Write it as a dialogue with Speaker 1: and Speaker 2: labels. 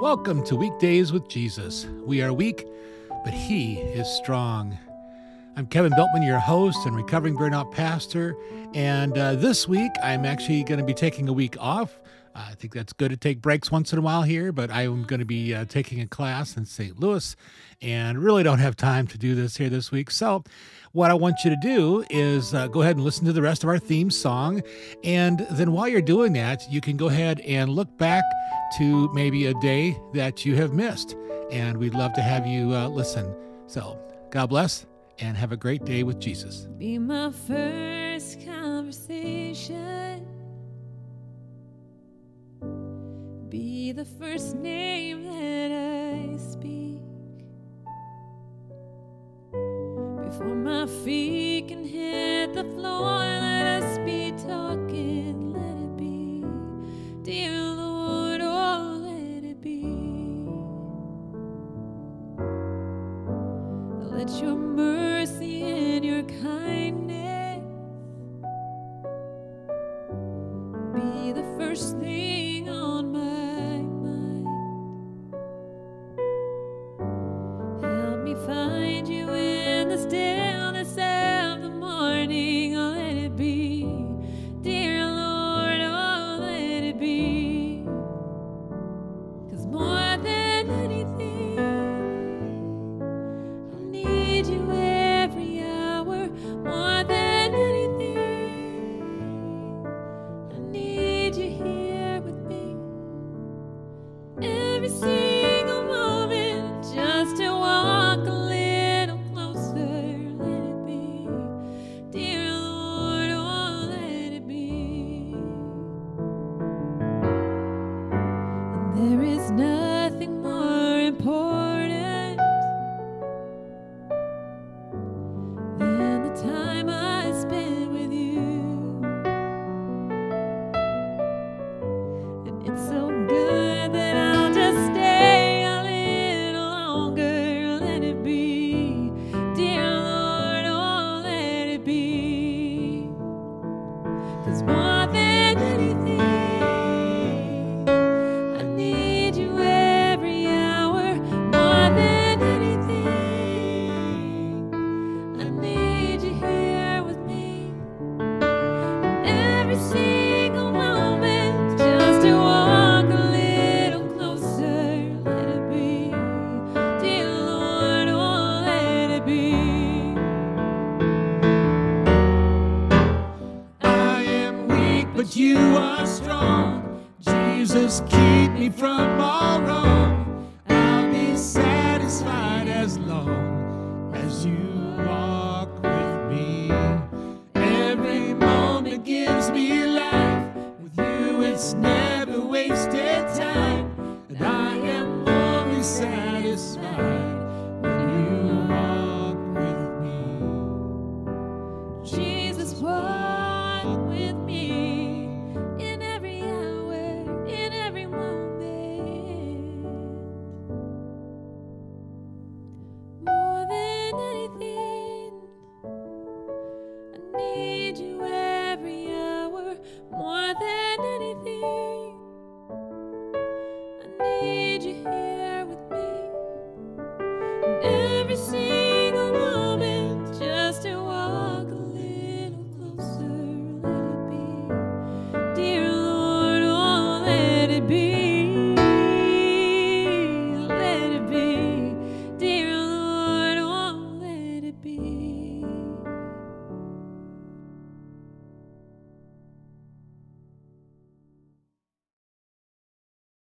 Speaker 1: Welcome to Weekdays with Jesus. We are weak, but He is strong. I'm Kevin Bueltmann, your host and recovering burnout pastor. And uh, this week, I'm actually going to be taking a week off. Uh, I think that's good to take breaks once in a while here, but I'm going to be uh, taking a class in St. Louis and really don't have time to do this here this week. So, what I want you to do is uh, go ahead and listen to the rest of our theme song. And then while you're doing that, you can go ahead and look back to maybe a day that you have missed. And we'd love to have you uh, listen. So, God bless and have a great day with Jesus.
Speaker 2: Be my first Be the first name that I speak. Before my feet can hit the floor, let us be talking. Let it be, dear Lord, oh, let it be. Let your mercy and your kindness be the first thing Find you in the stillness of the morning. Oh, let it be, dear Lord, oh, let it more than anything, I need you every hour more than anything. I need you here with me every single but you are strong. Jesus, keep me from all wrong. I'll be satisfied anything. I need you every hour more than anything. I need you here with me. Every single moment, just to walk a little closer, let it be. Dear Lord, oh, let it be.